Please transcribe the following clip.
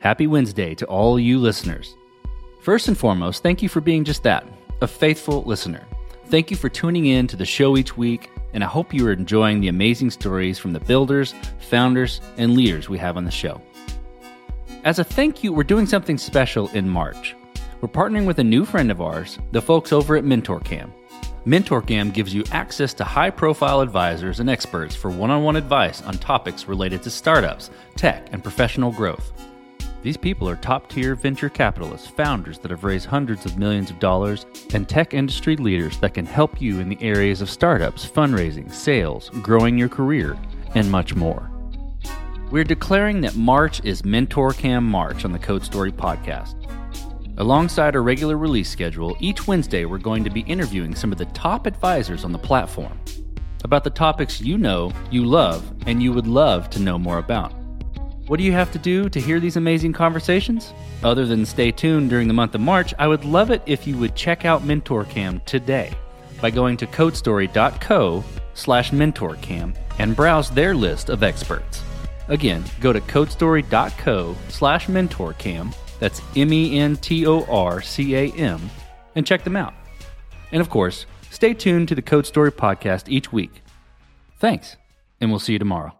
Happy Wednesday to all you listeners. First and foremost, thank you for being just that a faithful listener. Thank you for tuning in to the show each week, and I hope you are enjoying the amazing stories from the builders, founders, and leaders we have on the show. As a thank you, we're doing something special in March. We're partnering with a new friend of ours, the folks over at MentorCam. MentorCam gives you access to high profile advisors and experts for one on one advice on topics related to startups, tech, and professional growth. These people are top tier venture capitalists, founders that have raised hundreds of millions of dollars, and tech industry leaders that can help you in the areas of startups, fundraising, sales, growing your career, and much more. We're declaring that March is MentorCam March on the Code Story podcast. Alongside our regular release schedule, each Wednesday we're going to be interviewing some of the top advisors on the platform about the topics you know, you love, and you would love to know more about. What do you have to do to hear these amazing conversations? Other than stay tuned during the month of March, I would love it if you would check out MentorCam today by going to codestory.co slash mentorcam and browse their list of experts. Again, go to codestory.co slash mentorcam, that's M-E-N-T-O-R-C-A-M, and check them out. And of course, stay tuned to the Code Story podcast each week. Thanks, and we'll see you tomorrow.